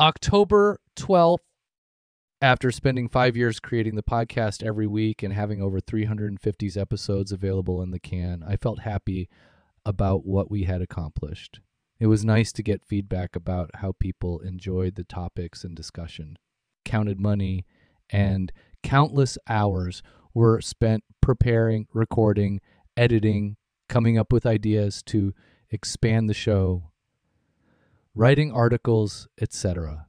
October 12th, after spending five years creating the podcast every week and having over 350 episodes available in the can, I felt happy about what we had accomplished. It was nice to get feedback about how people enjoyed the topics and discussion. Counted money and countless hours were spent preparing, recording, editing, coming up with ideas to expand the show, writing articles, etc.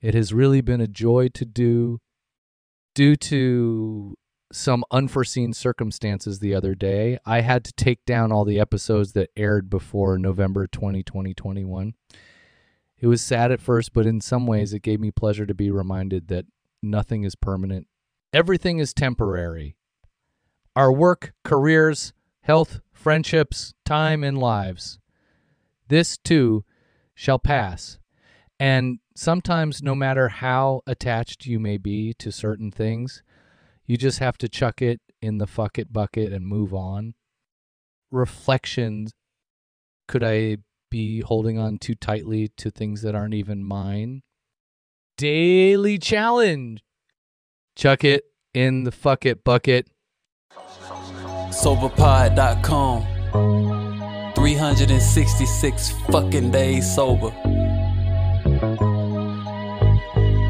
It has really been a joy to do due to some unforeseen circumstances the other day. I had to take down all the episodes that aired before November 20, 2021. It was sad at first, but in some ways it gave me pleasure to be reminded that nothing is permanent. Everything is temporary. Our work, careers, health, friendships, time, and lives. This too shall pass. And sometimes, no matter how attached you may be to certain things, you just have to chuck it in the fuck it bucket and move on. Reflections could I be holding on too tightly to things that aren't even mine? Daily challenge. Chuck it in the fuck it bucket. Soberpod.com. 366 fucking days sober.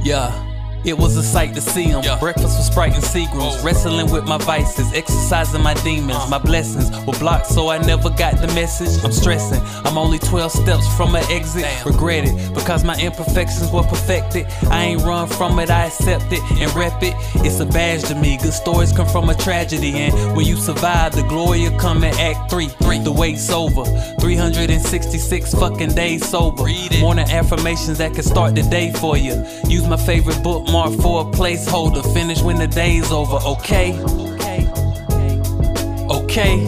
Yeah. It was a sight to see him. Yeah. Breakfast with Sprite and Seagrams. Wrestling with my vices, exercising my demons. Uh. My blessings were blocked, so I never got the message. I'm stressing. I'm only 12 steps from an exit. Damn. Regret it because my imperfections were perfected. I ain't run from it, I accept it and rep it. It's a badge to me. Good stories come from a tragedy. And when you survive, the glory will come in Act 3. Three. The wait's over. 366 fucking days sober. Morning affirmations that can start the day for you. Use my favorite book bookmark for a placeholder. Finish when the day's over, okay? Okay.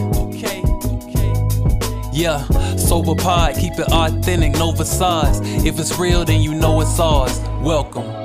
Yeah, sober pod, keep it authentic, no facades. If it's real, then you know it's ours. Welcome.